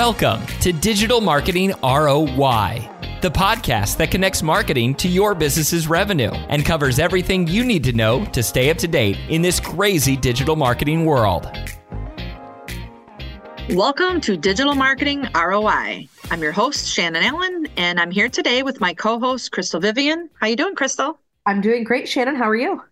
Welcome to Digital Marketing ROI, the podcast that connects marketing to your business's revenue and covers everything you need to know to stay up to date in this crazy digital marketing world. Welcome to Digital Marketing ROI. I'm your host Shannon Allen, and I'm here today with my co-host Krystal Vivian. How you doing, Krystal? I'm doing great, Shannon. How are you?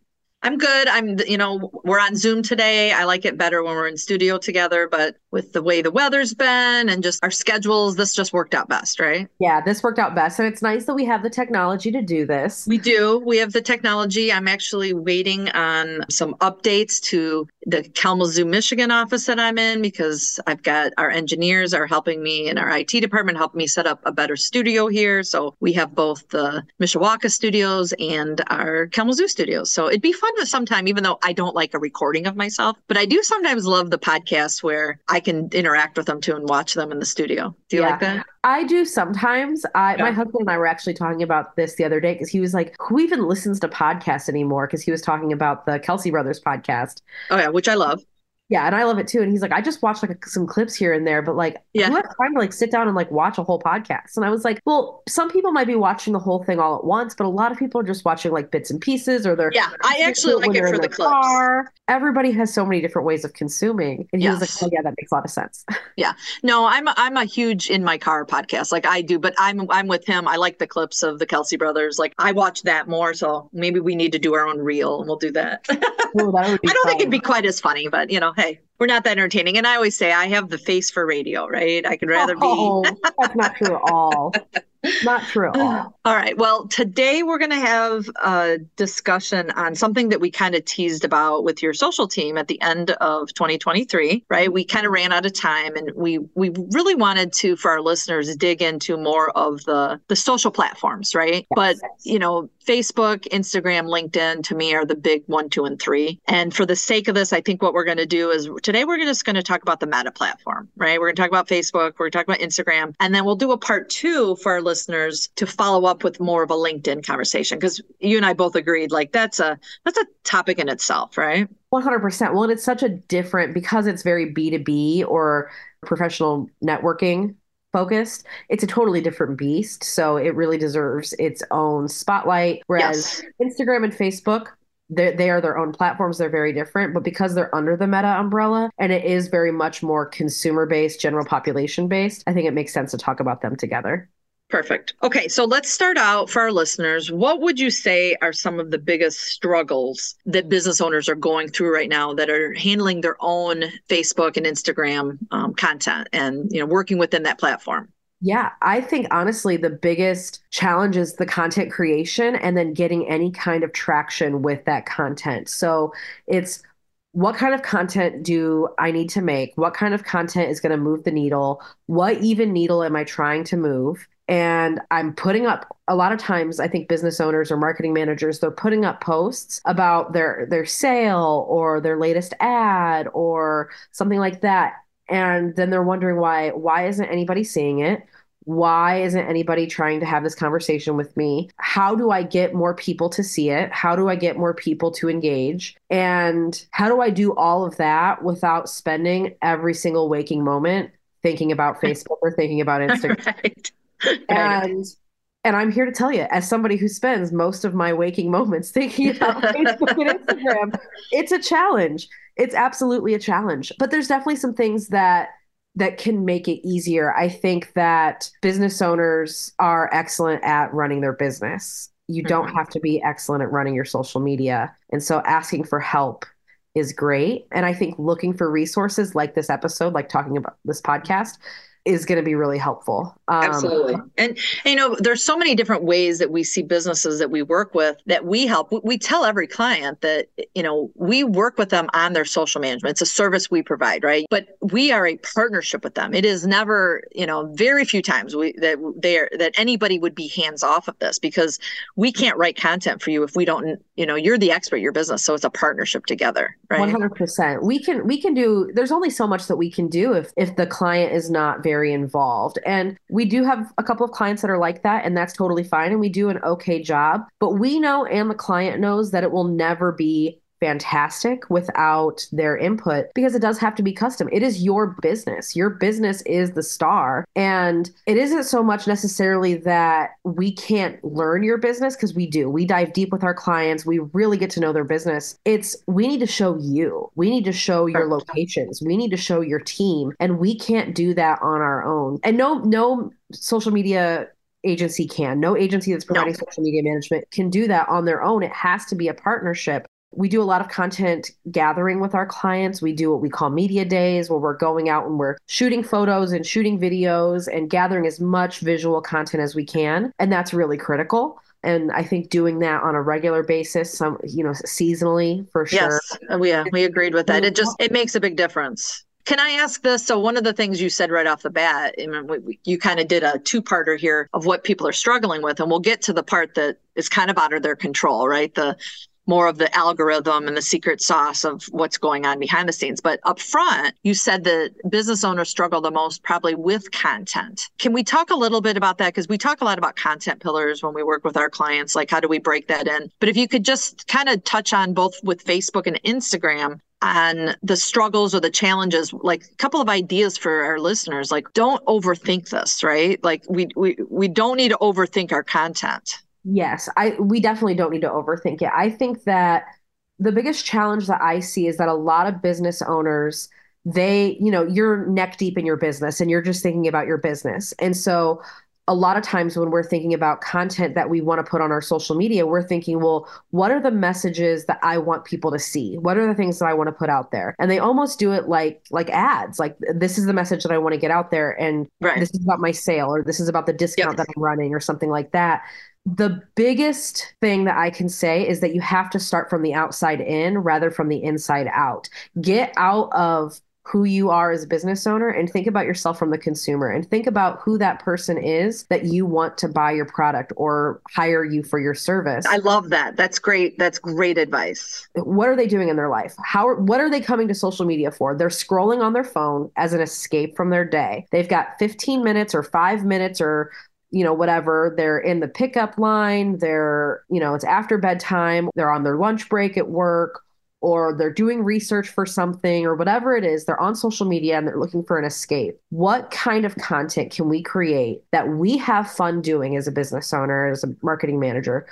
I'm good. I'm, you know, we're on Zoom today. I like it better when we're in studio together, but with the way the weather's been and just our schedules, this just worked out best, right? Yeah, this worked out best. And it's nice that we have the technology to do this. We do. We have the technology. I'm actually waiting on some updates to the Kalamazoo, Michigan office that I'm in because I've got our engineers are helping me and our IT department helping me set up a better studio here. So we have both the Mishawaka studios and our Kalamazoo studios. So it'd be fun with sometime, even though I don't like a recording of myself, but I do sometimes love the podcasts where I can interact with them too and watch them in the studio. Do you yeah. like that? I do sometimes. I yeah. my husband and I were actually talking about this the other day because he was like, "Who even listens to podcasts anymore?" Because he was talking about the Kelce Brothers podcast. Oh yeah, which I love. Yeah, and I love it too. And he's like, I just watched like some clips here and there, but like, yeah, who has time to like sit down and like watch a whole podcast? And I was like, well, some people might be watching the whole thing all at once, but a lot of people are just watching like bits and pieces, or they're yeah. I actually like it for the clips. Car. Everybody has so many different ways of consuming, and he yes. was like, oh yeah, that makes a lot of sense. yeah, no, I'm a, I'm a huge in my car podcast, like I do, but I'm I'm with him. I like the clips of the Kelce brothers. Like I watch that more, so maybe we need to do our own reel, and we'll do that. Ooh, that I don't fun. think it'd be quite as funny, but you know, hey, we're not that entertaining. And I always say I have the face for radio, right? I could rather oh, be. that's not true at all. Not true all. Right. Well, today we're going to have a discussion on something that we kind of teased about with your social team at the end of 2023, right? We kind of ran out of time and we we really wanted to for our listeners dig into more of the the social platforms, right? Yes. But, you know, Facebook, Instagram, LinkedIn to me are the big 1, 2 and 3. And for the sake of this, I think what we're going to do is today we're just going to talk about the Meta platform, right? We're going to talk about Facebook, we're going to talk about Instagram, and then we'll do a part 2 for our listeners to follow up with more of a LinkedIn conversation because you and I both agreed like that's a that's a topic in itself, right? 100%. Well, it's such a different because it's very B2B or professional networking focused, it's a totally different beast. So it really deserves its own spotlight. Whereas yes. Instagram and Facebook, they are their own platforms. They're very different, but because they're under the Meta umbrella and it is very much more consumer based, general population based, I think it makes sense to talk about them together. Perfect. Okay, so let's start out for our listeners. What would you say are some of the biggest struggles that business owners are going through right now that are handling their own Facebook and Instagram um, content and you know working within that platform? Yeah, I think honestly, the biggest challenge is the content creation and then getting any kind of traction with that content. So it's what kind of content do I need to make? What kind of content is going to move the needle? What even needle am I trying to move? And I'm putting up a lot of times I think business owners or marketing managers they're putting up posts about their their sale or their latest ad or something like that. And then they're wondering why why isn't anybody seeing it? Why isn't anybody trying to have this conversation with me? How do i get more people to see it? How do i get more people to engage? And how do i do all of that without spending every single waking moment thinking about facebook or thinking about instagram? right and and I'm here to tell you, as somebody who spends most of my waking moments thinking about Facebook and Instagram, it's a challenge. It's absolutely a challenge. But there's definitely some things that that can make it easier. I think that business owners are excellent at running their business. You don't mm-hmm. have to be excellent at running your social media. And so asking for help is great. And I think looking for resources like this episode, like talking about this podcast, is going to be really helpful. Um, Absolutely. And, you know, there's so many different ways that we see businesses that we work with that we help. We tell every client that, you know, we work with them on their social management. It's a service we provide, right? But we are a partnership with them. It is never, you know, very few times we that they are that anybody would be hands off of this because we can't write content for you if we don't, you know, you're the expert your business. So it's a partnership together, right? 100%. We can we can do there's only so much that we can do if if the client is not very very involved. And we do have a couple of clients that are like that, and that's totally fine. And we do an okay job. But we know, and the client knows, that it will never be fantastic without their input because it does have to be custom. It is your business. Your business is the star. And it isn't so much necessarily that we can't learn your business because we do. We dive deep with our clients. We really get to know their business. It's we need to show you. We need to show your locations. We need to show your team. And we can't do that on our own. And no, no social media agency can. No agency that's providing no. social media management can do that on their own. It has to be a partnership. We do a lot of content gathering with our clients. We do what we call media days, where we're going out and we're shooting photos and shooting videos and gathering as much visual content as we can. And that's really critical and I think doing that on a regular basis, some you know, seasonally for sure. Yes, we uh, we agreed with that. It just it makes a big difference. Can I ask this? So, one of the things you said right off the bat, I mean, you kind of did a two parter here of what people are struggling with. And we'll get to the part that is kind of out of their control, right? The more of the algorithm and the secret sauce of what's going on behind the scenes. But up front, you said that business owners struggle the most probably with content. Can we talk a little bit about that? Because we talk a lot about content pillars when we work with our clients, like how do we break that in? But if you could just kind of touch on both with Facebook and Instagram, on the struggles or the challenges like a couple of ideas for our listeners like don't overthink this right like we we, we don't need to overthink our content yes i we definitely don't need to overthink it i think that the biggest challenge that i see is that a lot of business owners they you know you're neck deep in your business and you're just thinking about your business and so a lot of times when we're thinking about content that we want to put on our social media, we're thinking, well, what are the messages that I want people to see? What are the things that I want to put out there? And they almost do it like like ads. Like this is the message that I want to get out there and right. this is about my sale or this is about the discount yep. that I'm running or something like that. The biggest thing that I can say is that you have to start from the outside in rather from the inside out. Get out of who you are as a business owner and think about yourself from the consumer and think about who that person is that you want to buy your product or hire you for your service. I love that. That's great. That's great advice. What are they doing in their life? How what are they coming to social media for? They're scrolling on their phone as an escape from their day. They've got 15 minutes or 5 minutes or you know, whatever. They're in the pickup line. They're, you know, it's after bedtime. They're on their lunch break at work or they're doing research for something or whatever it is, they're on social media and they're looking for an escape. What kind of content can we create that we have fun doing as a business owner, as a marketing manager?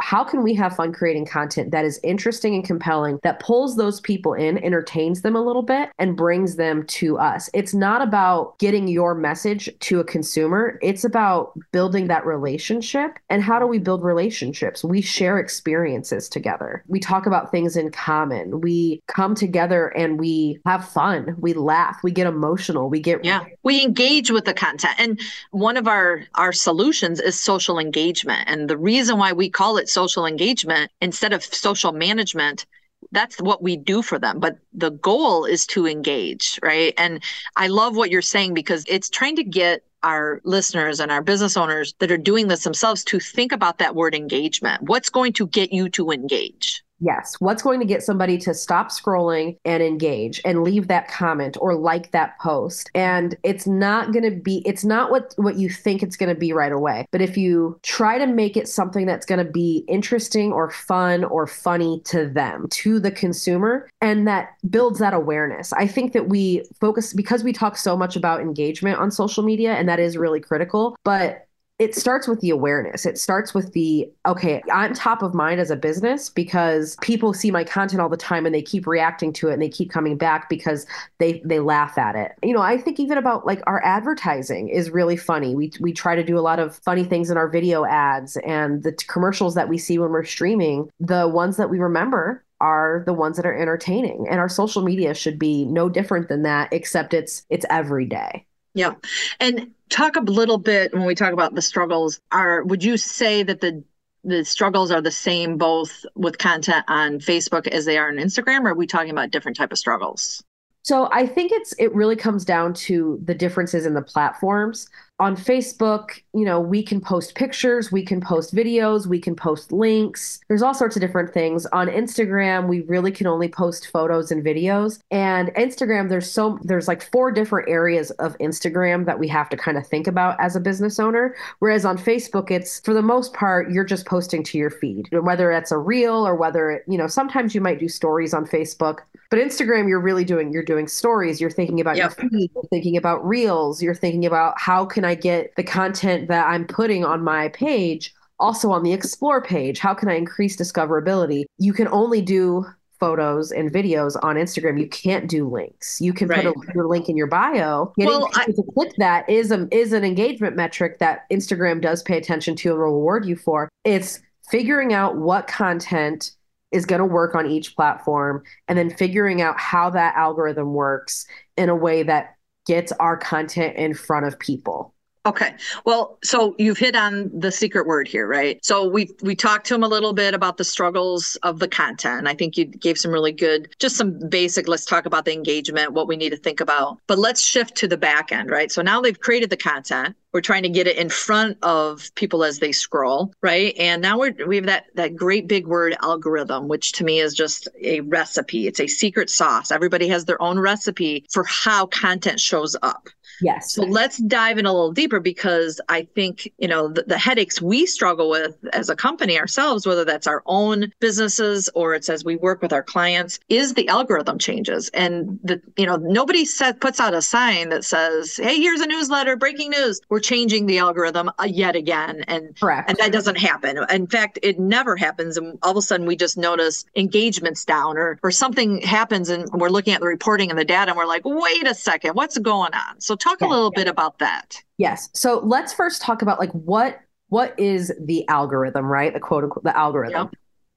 How can we have fun creating content that is interesting and compelling that pulls those people in entertains them a little bit and brings them to us? It's not about getting your message to a consumer. It's about building that relationship. And how do we build relationships? We share experiences together. We talk about things in common. We come together and we have fun. We laugh. We get emotional. We get yeah. We engage with the content. And one of our our solutions is social engagement. And the reason why we call call it social engagement instead of social management that's what we do for them. But the goal is to engage right? And i love what you're saying because it's trying to get our listeners and our business owners that are doing this themselves to think about that word engagement. What's going to get you to engage Yes. What's going to get somebody to stop scrolling and engage and leave that comment or like that post? And it's not going to be it's not what what you think it's going to be right away. But if you try to make it something that's going to be interesting or fun or funny to them, to the consumer, and that builds that awareness. I think that we focus because we talk so much about engagement on social media and that is really critical, but it starts with the awareness. It starts with the okay, I'm top of mind as a business because people see my content all the time and they keep reacting to it and they keep coming back because they they laugh at it. You know, I think even about like our advertising is really funny. We we try to do a lot of funny things in our video ads and the t- commercials that we see when we're streaming. The ones that we remember are the ones that are entertaining and our social media should be no different than that except it's it's every day. Yeah. And talk a little bit when we talk about the struggles are would you say that the the struggles are the same both with content on Facebook as they are on Instagram or are we talking about different type of struggles? So I think it's it really comes down to the differences in the platforms. on Facebook, you know, we can post pictures, we can post videos, we can post links. There's all sorts of different things. On Instagram, we really can only post photos and videos. And Instagram, there's so there's like four different areas of Instagram that we have to kind of think about as a business owner. Whereas on Facebook, it's for the most part, you're just posting to your feed, whether it's a reel or whether it, you know, sometimes you might do stories on Facebook. But Instagram, you're really doing you're doing stories. You're thinking about yep. your feed. You're thinking about reels. You're thinking about how can I get the content that I'm putting on my page also on the explore page. How can I increase discoverability? You can only do photos and videos on Instagram. You can't do links. You can right. put a, your link in your bio. Getting well, people I, to click that is a, is an engagement metric that Instagram does pay attention to and reward you for. It's figuring out what content is going to work on each platform and then figuring out how that algorithm works in a way that gets our content in front of people. Okay. Well, so you've hit on the secret word here, right? So we we talked to him a little bit about the struggles of the content. I think you gave some really good, just some basic. Let's talk about the engagement, what we need to think about. But let's shift to the back end, right? So now they've created the content. We're trying to get it in front of people as they scroll, right? And now we're we have that that great big word algorithm, which to me is just a recipe. It's a secret sauce. Everybody has their own recipe for how content shows up Yes. So let's dive in a little deeper because I think, you know, the, the, headaches we struggle with as a company ourselves, whether that's our own businesses or it's as we work with our clients, is the algorithm changes. And the, you know, nobody said puts out a sign that says, hey, here's a newsletter, breaking news. We're changing the algorithm uh, yet again. And, Correct. and that doesn't happen. In fact, it never happens. And all of a sudden we just notice engagements down or, or something happens and we're looking at the reporting and the data and we're like, wait a second, what's going on? So talk a little bit about that. Yes. So let's first talk about like what what is the algorithm, right? The quote unquote the algorithm.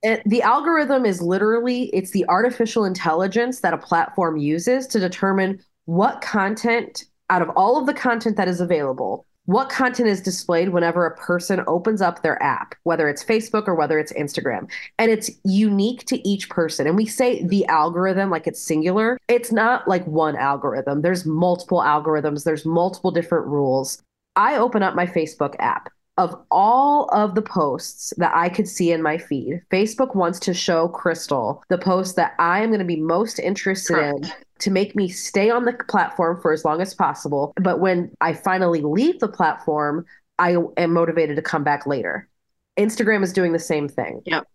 It, the algorithm is literally it's the artificial intelligence that a platform uses to determine what content out of all of the content that is available what content is displayed whenever a person opens up their app, whether it's Facebook or whether it's Instagram. And it's unique to each person. And we say the algorithm like it's singular. It's not like one algorithm, there's multiple algorithms, there's multiple different rules. I open up my Facebook app. Of all of the posts that I could see in my feed, Facebook wants to show Krystal the post that I am going to be most interested Correct. in to make me stay on the platform for as long as possible. But when I finally leave the platform, I am motivated to come back later. Instagram is doing the same thing. Yep.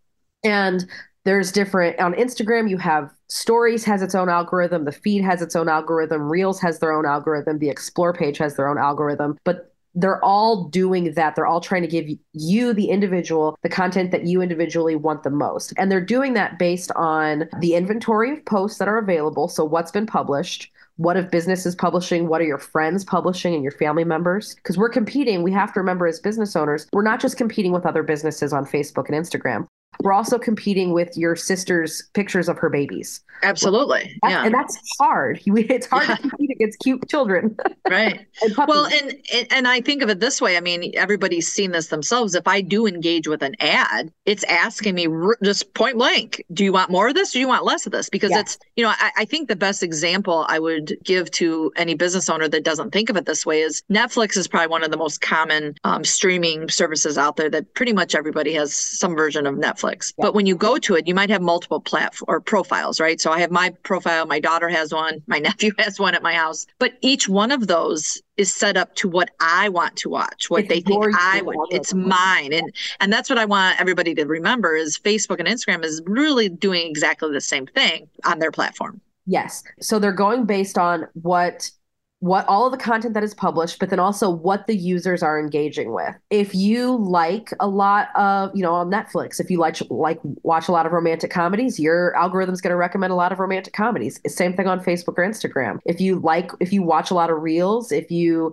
And there's different on Instagram, you have stories has its own algorithm, the feed has its own algorithm, Reels has their own algorithm, the explore page has their own algorithm. But they're all doing that. They're all trying to give you, the individual, the content that you individually want the most. And they're doing that based on the inventory of posts that are available. So, what's been published, what if business is publishing what are your friends publishing and your family members because we're competing we have to remember as business owners we're not just competing with other businesses on facebook and instagram we're also competing with your sister's pictures of her babies. Absolutely. yeah. And that's hard. It's hard yeah. to compete against cute children. right. and well, and, and I think of it this way. I mean, everybody's seen this themselves. If I do engage with an ad, it's asking me just point blank, do you want more of this? Or do you want less of this? Because it's, you know, I, I think the best example I would give to any business owner that doesn't think of it this way is Netflix is probably one of the most common um, streaming services out there that pretty much everybody has some version of Netflix. Netflix. Yeah. But when you go to it, you might have multiple platform or profiles, right? So I have my profile, my daughter has one, my nephew has one at my house. But each one of those is set up to what I want to watch, what it's they think I would. It's mine. And and that's what I want everybody to remember is Facebook and Instagram is really doing exactly the same thing on their platform. Yes. So they're going based on what what all of the content that is published, but then also what the users are engaging with. If you like a lot of, you know, on Netflix, if you like like watch a lot of romantic comedies, your algorithm's going to recommend a lot of romantic comedies. Same thing on Facebook or Instagram. If you like if you watch a lot of reels, if you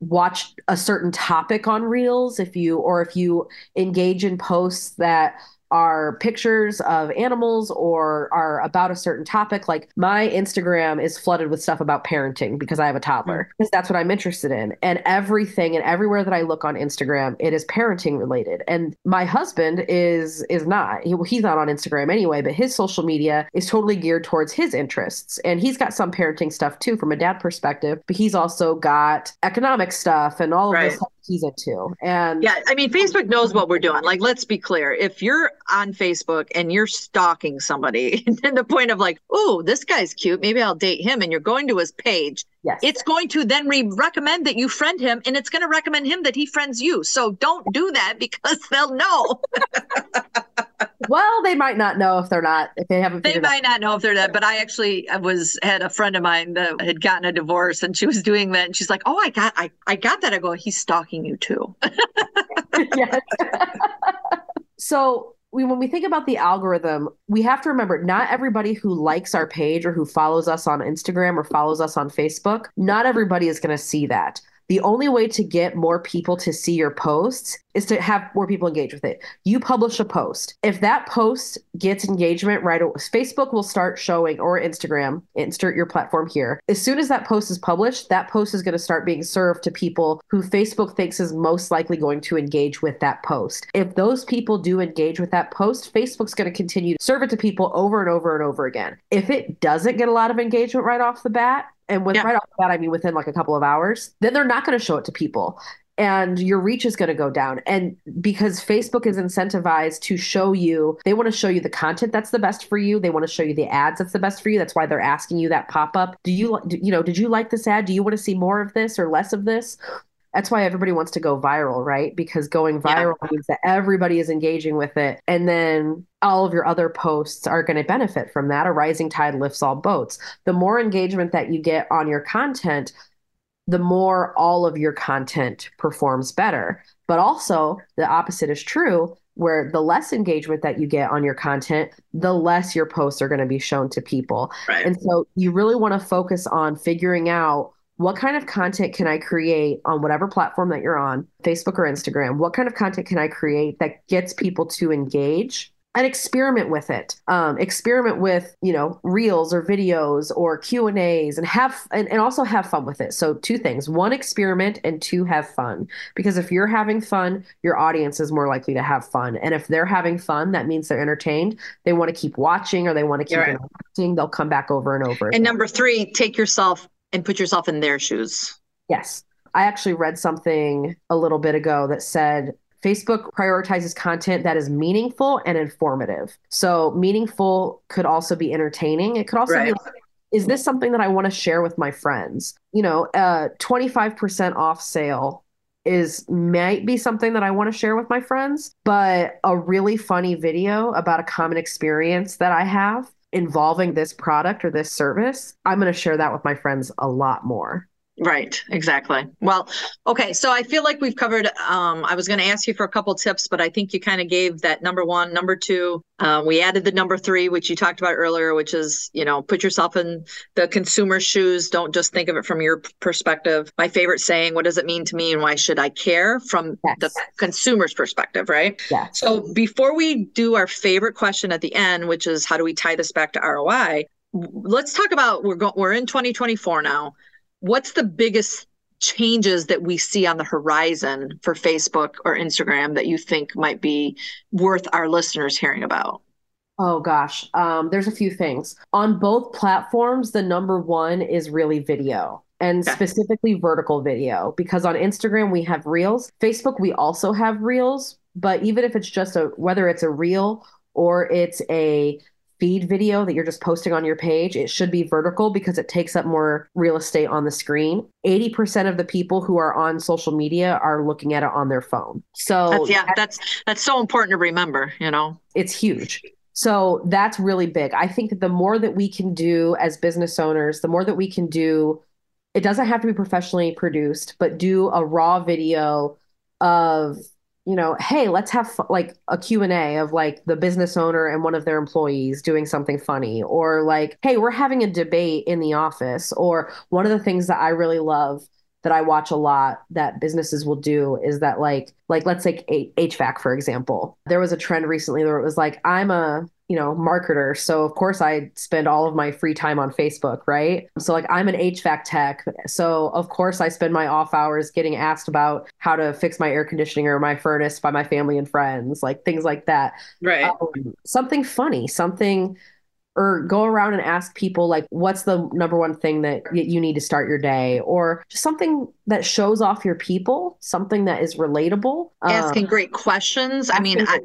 watch a certain topic on reels, if you or if you engage in posts that are pictures of animals or are about a certain topic. Like my Instagram is flooded with stuff about parenting because I have a toddler, mm. because that's what I'm interested in. And everything and everywhere that I look on Instagram, it is parenting related. And my husband is is not. He, he's not on Instagram anyway, but his social media is totally geared towards his interests. And he's got some parenting stuff too from a dad perspective, but he's also got economic stuff and all of right. this he's into. And yeah, I mean, Facebook knows what we're doing. Like, let's be clear. If you're on Facebook and you're stalking somebody, and the point of like, oh, this guy's cute, maybe I'll date him, and you're going to his page, yes. it's going to then re- recommend that you friend him, and it's going to recommend him that he friends you. So don't do that because they'll know. well, they might not know if they're not if they haven't. They might not know if they're that. But I actually was had a friend of mine that had gotten a divorce, and she was doing that, and she's like, "Oh, I got, I, I got that." I go, "He's stalking you too." yes. so we, when we think about the algorithm, we have to remember not everybody who likes our page or who follows us on Instagram or follows us on Facebook, not everybody is going to see that the only way to get more people to see your posts is to have more people engage with it. You publish a post. If that post gets engagement right Facebook will start showing or Instagram, insert your platform here. As soon as that post is published, that post is going to start being served to people who Facebook thinks is most likely going to engage with that post. If those people do engage with that post, Facebook's going to continue to serve it to people over and over and over again. If it doesn't get a lot of engagement right off the bat, and with yeah. right off the bat, I mean within like a couple of hours, then they're not going to show it to people. And your reach is going to go down. And because Facebook is incentivized to show you, they want to show you the content that's the best for you. They want to show you the ads that's the best for you. That's why they're asking you that pop up. Do you, you know, did you like this ad? Do you want to see more of this or less of this? That's why everybody wants to go viral, right? Because going viral yeah. means that everybody is engaging with it. And then all of your other posts are going to benefit from that. A rising tide lifts all boats. The more engagement that you get on your content, the more all of your content performs better. But also, the opposite is true, where the less engagement that you get on your content, the less your posts are going to be shown to people. Right. And so, you really want to focus on figuring out what kind of content can I create on whatever platform that you're on, Facebook or Instagram? What kind of content can I create that gets people to engage? and experiment with it um, experiment with you know reels or videos or q and a's and have and, and also have fun with it so two things one experiment and two have fun because if you're having fun your audience is more likely to have fun and if they're having fun that means they're entertained they want to keep watching or they want to keep right. interacting they'll come back over and over and again. number three take yourself and put yourself in their shoes. Yes. I actually read something a little bit ago that said Facebook prioritizes content that is meaningful and informative. So, meaningful could also be entertaining. It could also right. be like, is this something that I want to share with my friends? You know, uh 25% off sale is might be something that I want to share with my friends, but a really funny video about a common experience that I have involving this product or this service, I'm going to share that with my friends a lot more. Right, exactly. Well, okay, so I feel like we've covered. Um, I was going to ask you for a couple tips, but I think you kind of gave that number one, number two. Uh, we added the number three, which you talked about earlier, which is you know put yourself in the consumer's shoes. Don't just think of it from your perspective. My favorite saying: "What does it mean to me, and why should I care?" From yes. the consumer's perspective, right? Yeah. So before we do our favorite question at the end, which is how do we tie this back to ROI? Let's talk about we're going. We're in 2024 now what's the biggest changes that we see on the horizon for Facebook or Instagram that you think might be worth our listeners hearing about? Oh gosh, um, there's a few things. On both platforms, the number one is really video and okay. specifically vertical video because on Instagram we have reels. Facebook we also have reels, but even if it's just a whether it's a reel or it's a feed video that you're just posting on your page, it should be vertical because it takes up more real estate on the screen. 80% of the people who are on social media are looking at it on their phone. So that's, yeah, that's that's so important to remember, you know. It's huge. So that's really big. I think that the more that we can do as business owners, the more that we can do it doesn't have to be professionally produced, but do a raw video of you know, hey, let's have like a Q&A of like the business owner and one of their employees doing something funny or like, hey, we're having a debate in the office or one of the things that I really love that I watch a lot that businesses will do is that like like let's take HVAC for example. There was a trend recently where it was like I'm a you know marketer so of course I spend all of my free time on Facebook right? So like I'm an HVAC tech so of course I spend my off hours getting asked about how to fix my air conditioning or my furnace by my family and friends like things like that. Right. Um, something funny something or go around and ask people like what's the number one thing that you need to start your day or just something that shows off your people something that is relatable asking um, great questions i mean I,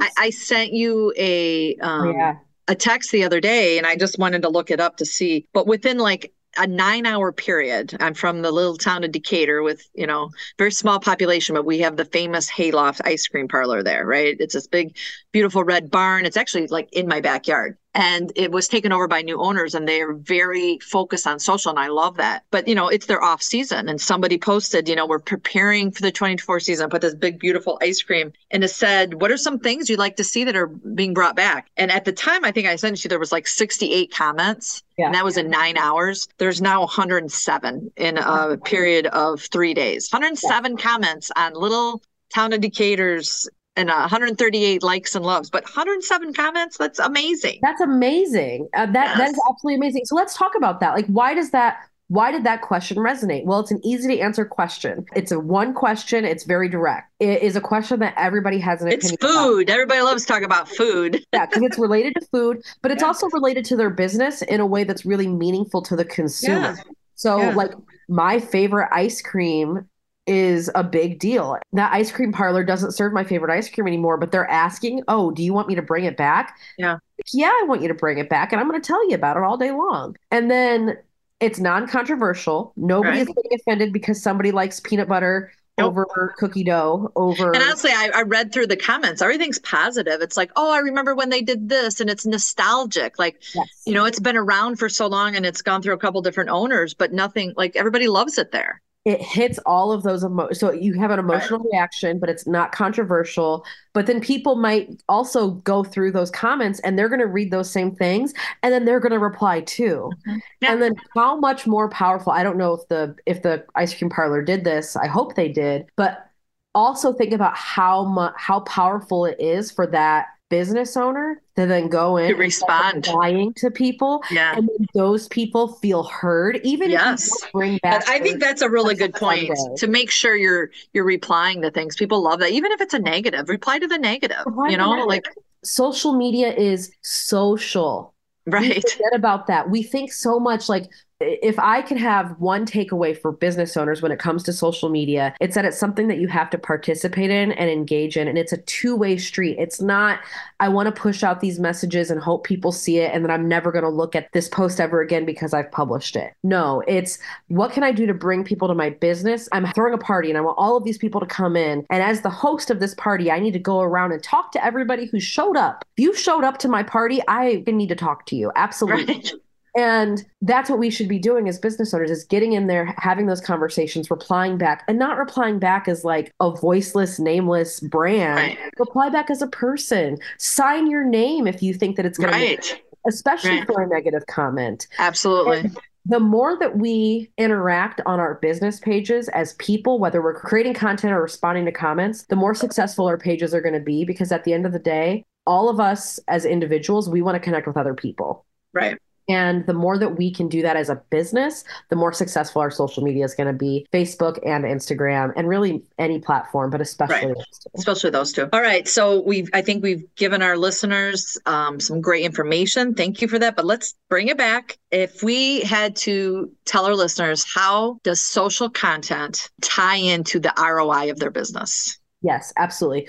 I, I, sent you a um, yeah. a text the other day and i just wanted to look it up to see but within like a nine hour period. I'm from the little town of Decatur with, you know, very small population, but we have the famous Hayloft ice cream parlor there, right? It's this big, beautiful red barn. It's actually like in my backyard and it was taken over by new owners and they are very focused on social and i love that but you know it's their off season and somebody posted you know we're preparing for the 24 season put this big beautiful ice cream and it said what are some things you'd like to see that are being brought back and at the time i think i sent you there was like 68 comments yeah. and that was in nine hours there's now 107 in a oh, period of three days 107 yeah. comments on little town of Decatur's and uh, 138 likes and loves, but 107 comments. That's amazing. That's amazing. Uh, that yes. that is absolutely amazing. So let's talk about that. Like, why does that? Why did that question resonate? Well, it's an easy to answer question. It's a one question. It's very direct. It is a question that everybody has an it's opinion. It's food. About. Everybody loves talking about food. yeah, because it's related to food, but it's yeah. also related to their business in a way that's really meaningful to the consumer. Yeah. So, yeah. like my favorite ice cream is a big deal. That ice cream parlor doesn't serve my favorite ice cream anymore, but they're asking, "Oh, do you want me to bring it back?" Yeah. Yeah, I want you to bring it back and I'm going to tell you about it all day long. And then it's non-controversial. Nobody right. is getting offended because somebody likes peanut butter Nope. over cookie dough over and honestly I, I, read through the comments everything's positive it's like oh i remember when they did this and it's nostalgic like yes. you know it's been around for so long and it's gone through a couple different owners but nothing like everybody loves it there it hits all of those emotions. So you have an emotional right. reaction, but it's not controversial. But then people might also go through those comments and they're going to read those same things and then they're going to reply too. Mm-hmm. Yeah. And then how much more powerful? I don't know if the if the ice cream parlor did this. I hope they did. But also think about how much how powerful it is for that business owner to then go in to respond. lying to people yeah. and those people feel heard even yes. bring back i think that's a really good point to make sure you're you're replying to things. People love that. Even if it's a negative reply to the negative reply you know? Like social media is social. Right. forget about that. We think so much like if I could have one takeaway for business owners when it comes to social media, it's that it's something that you have to participate in and engage in. And it's a two way street. It's not, I want to push out these messages and hope people see it. And then I'm never going to look at this post ever again because I've published it. No, it's what can I do to bring people to my business? I'm throwing a party and I want all of these people to come in. And as the host of this party, I need to go around and talk to everybody who showed up. If you showed up to my party, I need to talk to you. Absolutely. Right. And that's what we should be doing as business owners is getting in there, having those conversations, replying back, and not replying back as like a voiceless, nameless brand. Right. Reply back as a person. Sign your name if you think that it's going right. to, especially right. for a negative comment. Absolutely. And the more that we interact on our business pages as people, whether we're creating content or responding to comments, the more successful our pages are going to be because at the end of the day, all of us as individuals, we want to connect with other people. Right. And the more that we can do that as a business, the more successful our social media is going to be Facebook and Instagram and really any platform, but especially right. especially those two. All right. So we've, I think we've given our listeners um, some great information. Thank you for that. But let's bring it back. If we had to tell our listeners, how does social content tie into the ROI of their business? Yes, absolutely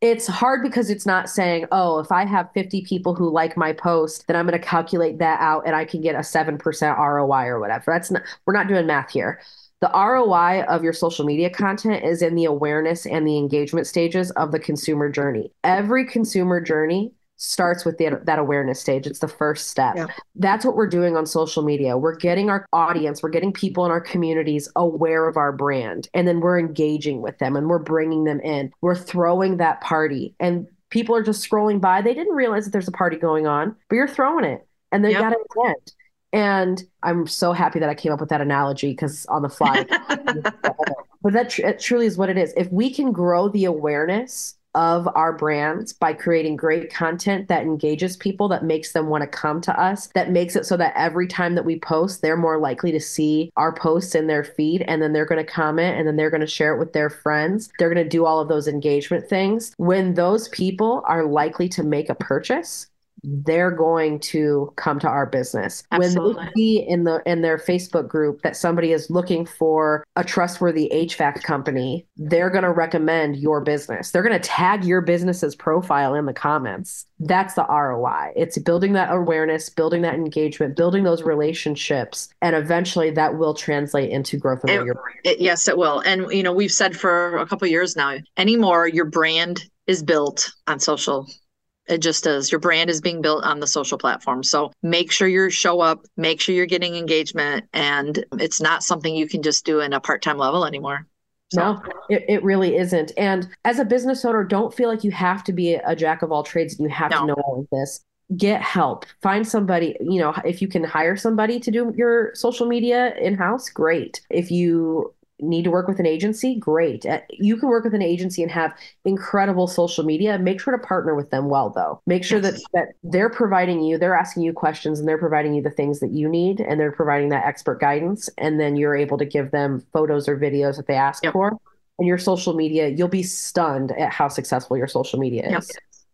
it's hard because it's not saying, oh, if I have 50 people who like my post, then I'm going to calculate that out and I can get a 7% ROI or whatever. That's not, we're not doing math here. The ROI of your social media content is in the awareness and the engagement stages of the consumer journey. Every consumer journey starts with the, that awareness stage. It's the first step. Yeah. That's what we're doing on social media. We're getting our audience, we're getting people in our communities aware of our brand, and then we're engaging with them and we're bringing them in. We're throwing that party, and people are just scrolling by. They didn't realize that there's a party going on, but you're throwing it, and they yep. got to attend. And I'm so happy that I came up with that analogy because on the fly. but that tr- truly is what it is. If we can grow the awareness of our brands by creating great content that engages people, that makes them want to come to us, that makes it so that every time that we post, they're more likely to see our posts in their feed and then they're going to comment and then they're going to share it with their friends. They're going to do all of those engagement things. When those people are likely to make a purchase, they're going to come to our business Absolutely. when they see in the in their facebook group that somebody is looking for a trustworthy hvac company they're going to recommend your business they're going to tag your business's profile in the comments that's the roi it's building that awareness building that engagement building those relationships and eventually that will translate into growth in your It, yes, it will. And you know, we've said for a couple years now, anymore your brand is built on social. It just is. Your brand is being built on the social platform. So make sure you show up, make sure you're getting engagement, and it's not something you can just do in a part-time level anymore. So, No, it, it really isn't. And as a business owner, don't feel like you have to be a jack of all trades and you have No. to know all of this. Get help. Find somebody, you know, if you can hire somebody to do your social media in house, great. If you need to work with an agency, great. Uh, You can work with an agency and have incredible social media. Make sure to partner with them well, though. Make sure that, that they're providing you, they're asking you questions and they're providing you the things that you need and they're providing that expert guidance. And then you're able to give them photos or videos that they ask Yep. for. And your social media, you'll be stunned at how successful your social media Yep.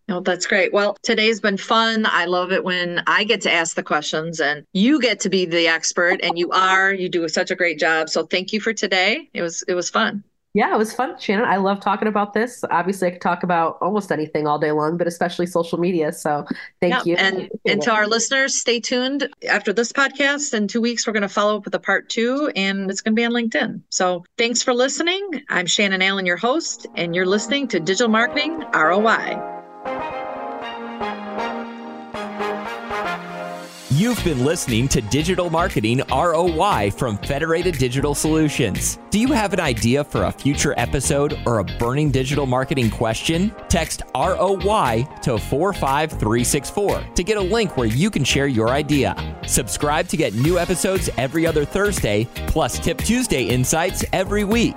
No, that's great. Well, today's been fun. I love it when I get to ask the questions and you get to be the expert and you are, you do such a great job. So thank you for today. It was it was fun. Yeah, it was fun, Shannon. I love talking about this. Obviously, I could talk about almost anything all day long, but especially social media. So thank Yep. you. And and to our listeners, stay tuned. After this podcast, in two weeks, we're going to follow up with a part two, and it's going to be on LinkedIn. So thanks for listening. I'm Shannon Allen, your host, and you're listening to Digital Marketing ROI. You've been listening to Digital Marketing ROI from Federated Digital Solutions. Do you have an idea for a future episode or a burning digital marketing question? Text ROI to 45364 to get a link where you can share your idea. Subscribe to get new episodes every other Thursday, plus Tip Tuesday insights every week.